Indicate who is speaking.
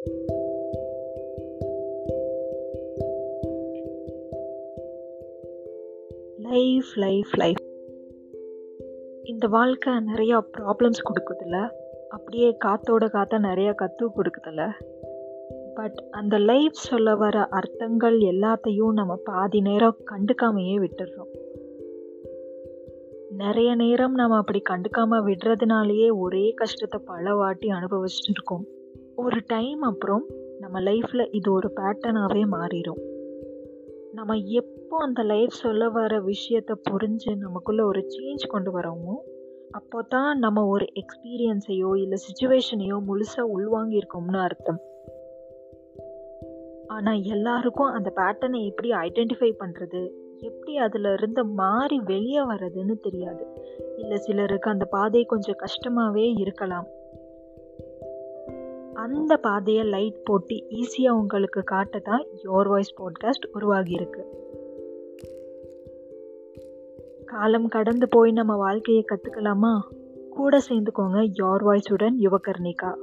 Speaker 1: Life life life இந்த வாழ்க்கை நிறையா ப்ராப்ளம்ஸ் கொடுக்குதுல்ல? அப்படியே காத்தோட காத்தா நிறையா கற்று கொடுக்குதுல்ல? பட் அந்த லைஃப் சொல்ல வர அர்த்தங்கள் எல்லாத்தையும் நம்ம பாதி நேரம் கண்டுக்காமையே விட்டுடுறோம் நிறைய நேரம் நம்ம அப்படி கண்டுக்காமல் விடுறதுனாலேயே ஒரே கஷ்டத்தை பல வாட்டி அனுபவிச்சுட்டு இருக்கோம். ஒரு டைம் அப்புறம் நம்ம லைஃப்பில் இது ஒரு பேட்டர்னாகவே மாறிடும் நம்ம எப்போ அந்த லைஃப் சொல்ல வர விஷயத்தை புரிஞ்சு நமக்குள்ளே ஒரு சேஞ்ச் கொண்டு வரோமோ அப்போ தான் நம்ம ஒரு எக்ஸ்பீரியன்ஸையோ இல்லை சுச்சுவேஷனையோ முழுசாக உள்வாங்கியிருக்கோம்னு அர்த்தம். ஆனால் எல்லாருக்கும் அந்த பேட்டர்னை எப்படி ஐடென்டிஃபை பண்ணுறது எப்படி அதில் இருந்து மாறி வெளியே வர்றதுன்னு தெரியாது. இல்லை சிலருக்கு அந்த பாதை கொஞ்சம் கஷ்டமாகவே இருக்கலாம். அந்த பாதையை லைட் போட்டு ஈஸியாக உங்களுக்கு காட்ட தான் யோர் வாய்ஸ் பாட்காஸ்ட் உருவாகியிருக்கு. காலம் கடந்து போய் நம்ம வாழ்க்கையை கற்றுக்கலாமா கூட சேர்ந்துக்கோங்க யோர் வாய்ஸுடன் யுவகர்ணிகா.